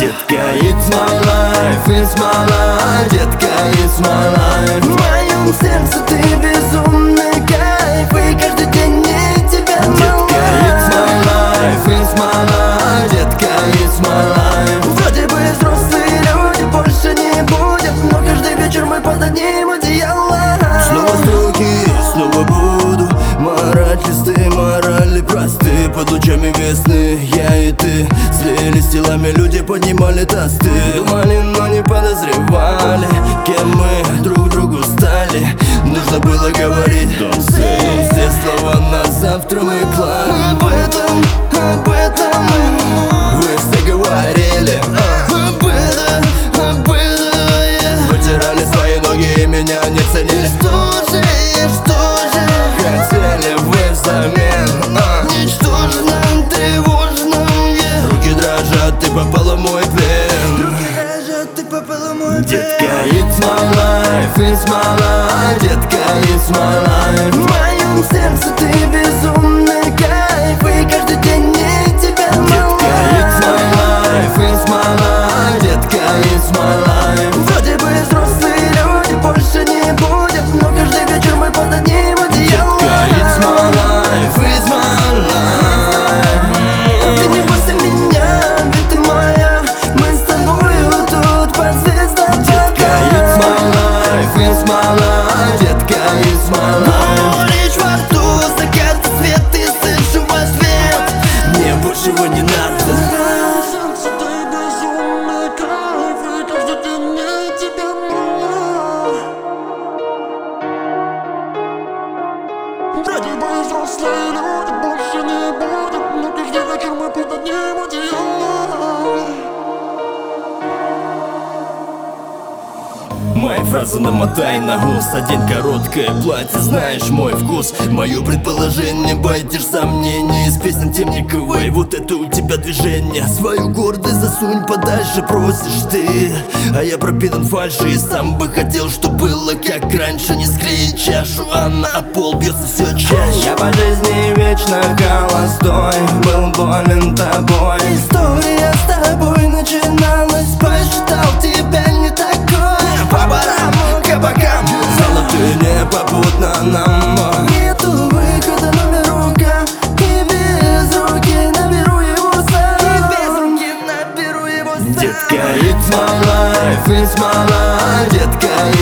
Детка, it's my life, it's my life Детка, it's my life лучами весны Я и ты. Слились телами Люди поднимали тосты. Думали, но не подозревали Кем мы друг другу стали. Нужно было говорить Все слова на завтра мы планы ты попала мой плен. Детка, it's my life, it's my life. Детка, it's my life. В моем сердце ты без После люди больше не будет Но каждый вечер мы путать не будем Мои фразы намотай на гус. Одень короткое платье, знаешь мой вкус. Мое предположение, бойтишь сомнений Из песен Темниковой, вот это у тебя движение. Свою гордость засунь подальше, просишь ты. А я пропитан фальши и сам бы хотел, чтобы было как раньше. Не склеить чашу, а на пол бьется все чаще. Я по жизни вечно холостой Был болен тобой my life, it's my life, детка,